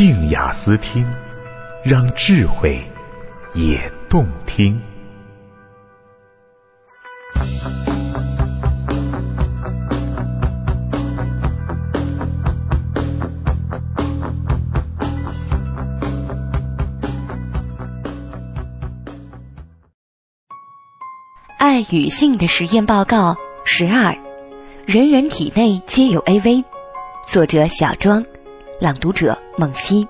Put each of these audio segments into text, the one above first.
静雅思听，让智慧也动听。爱与性的实验报告十二：人人体内皆有 AV。作者小庄，朗读者孟溪。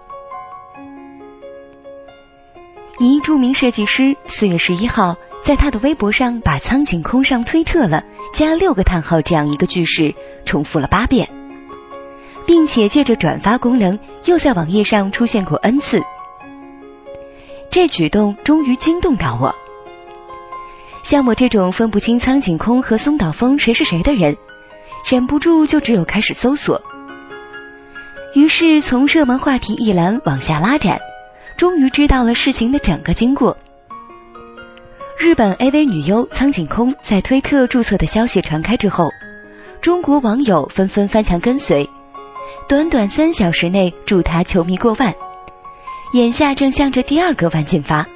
一著名设计师四月十一号在他的微博上把“苍井空上推特了”加六个叹号这样一个句式重复了八遍，并且借着转发功能又在网页上出现过 n 次。这举动终于惊动到我。像我这种分不清苍井空和松岛枫谁是谁的人，忍不住就只有开始搜索。于是从热门话题一栏往下拉展，终于知道了事情的整个经过。日本 AV 女优苍井空在推特注册的消息传开之后，中国网友纷纷翻墙跟随，短短三小时内助她球迷过万，眼下正向着第二个万进发。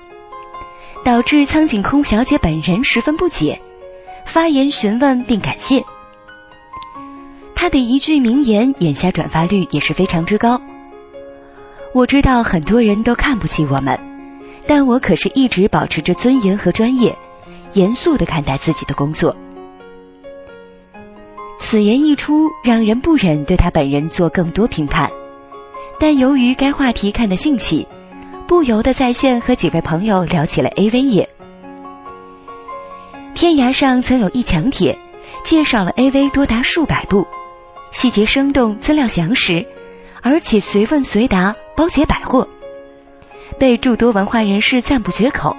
导致苍井空小姐本人十分不解，发言询问并感谢。他的一句名言，眼下转发率也是非常之高。我知道很多人都看不起我们，但我可是一直保持着尊严和专业，严肃的看待自己的工作。此言一出，让人不忍对他本人做更多评判，但由于该话题看得兴起。不由得在线和几位朋友聊起了 AV 业。天涯上曾有一墙帖，介绍了 AV 多达数百部，细节生动，资料详实，而且随问随答，包解百货，被诸多文化人士赞不绝口。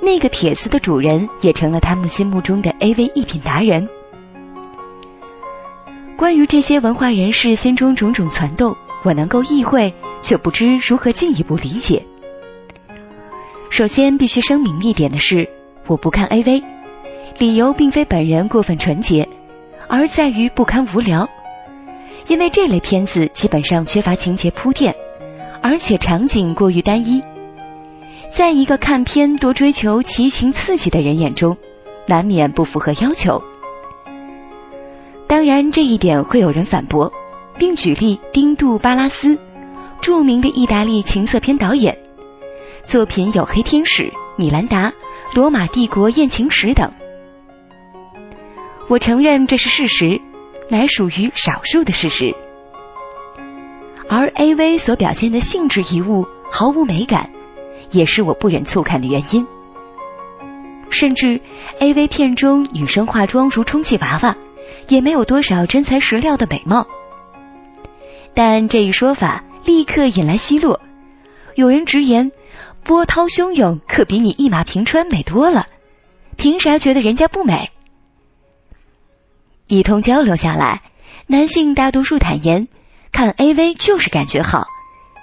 那个帖子的主人也成了他们心目中的 AV 一品达人。关于这些文化人士心中种种攒动，我能够意会。却不知如何进一步理解。首先，必须声明一点的是，我不看 AV，理由并非本人过分纯洁，而在于不堪无聊。因为这类片子基本上缺乏情节铺垫，而且场景过于单一，在一个看片多追求奇情刺激的人眼中，难免不符合要求。当然，这一点会有人反驳，并举例丁杜巴拉斯。著名的意大利情色片导演，作品有《黑天使》《米兰达》《罗马帝国艳情史》等。我承认这是事实，乃属于少数的事实。而 A.V. 所表现的性质遗物毫无美感，也是我不忍促看的原因。甚至 A.V. 片中女生化妆如充气娃娃，也没有多少真材实料的美貌。但这一说法。立刻引来奚落，有人直言波涛汹涌，可比你一马平川美多了。凭啥觉得人家不美？一通交流下来，男性大多数坦言，看 AV 就是感觉好，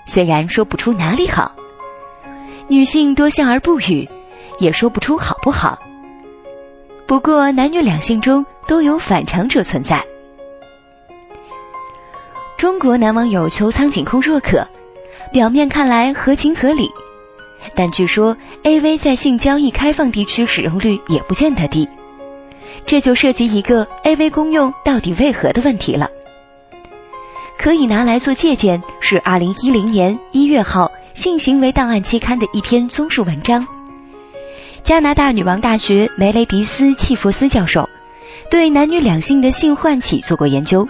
虽然说不出哪里好；女性多笑而不语，也说不出好不好。不过男女两性中都有反常者存在。中国男网友求苍井空若可，表面看来合情合理，但据说 AV 在性交易开放地区使用率也不见得低，这就涉及一个 AV 公用到底为何的问题了。可以拿来做借鉴是二零一零年一月号《性行为档案》期刊的一篇综述文章，加拿大女王大学梅雷迪斯·契佛斯教授对男女两性的性唤起做过研究。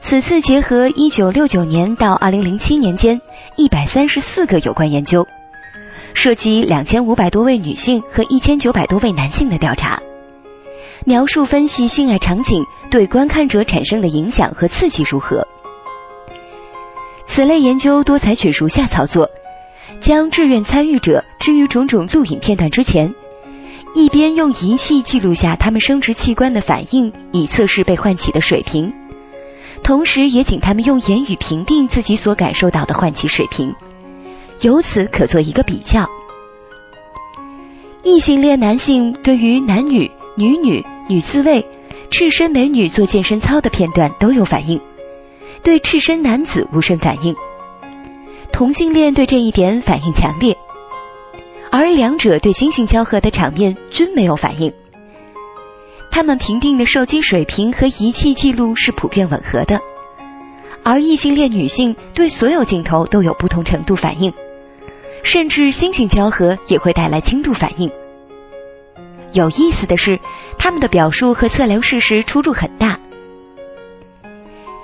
此次结合一九六九年到二零零七年间一百三十四个有关研究，涉及两千五百多位女性和一千九百多位男性的调查，描述分析性爱场景对观看者产生的影响和刺激如何。此类研究多采取如下操作：将志愿参与者置于种种录影片段之前，一边用仪器记录下他们生殖器官的反应，以测试被唤起的水平。同时，也请他们用言语评定自己所感受到的唤起水平，由此可做一个比较。异性恋男性对于男女、女女、女自慰、赤身美女做健身操的片段都有反应，对赤身男子无甚反应。同性恋对这一点反应强烈，而两者对新性交合的场面均没有反应。他们评定的受精水平和仪器记录是普遍吻合的，而异性恋女性对所有镜头都有不同程度反应，甚至新性交合也会带来轻度反应。有意思的是，他们的表述和测量事实出入很大。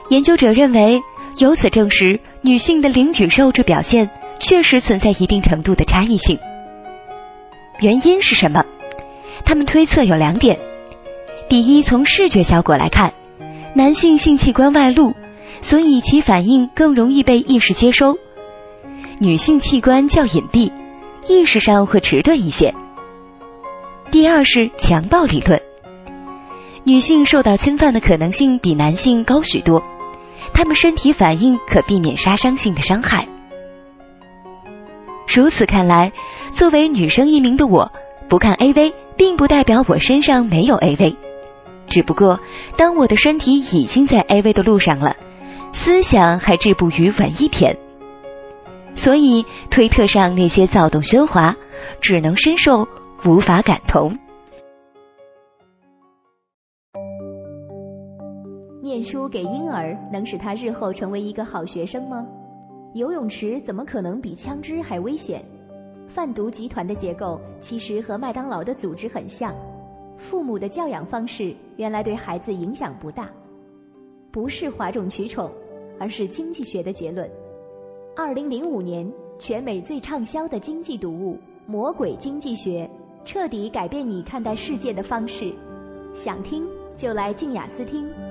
研究者认为，由此证实女性的灵与肉质表现确实存在一定程度的差异性。原因是什么？他们推测有两点。第一，从视觉效果来看，男性性器官外露，所以其反应更容易被意识接收；女性器官较隐蔽，意识上会迟钝一些。第二是强暴理论，女性受到侵犯的可能性比男性高许多，她们身体反应可避免杀伤性的伤害。如此看来，作为女生一名的我，不看 AV，并不代表我身上没有 AV。只不过，当我的身体已经在 AV 的路上了，思想还止步于文艺片，所以推特上那些躁动喧哗，只能深受，无法感同。念书给婴儿能使他日后成为一个好学生吗？游泳池怎么可能比枪支还危险？贩毒集团的结构其实和麦当劳的组织很像。父母的教养方式原来对孩子影响不大，不是哗众取宠，而是经济学的结论。二零零五年，全美最畅销的经济读物《魔鬼经济学》彻底改变你看待世界的方式。想听就来静雅思听。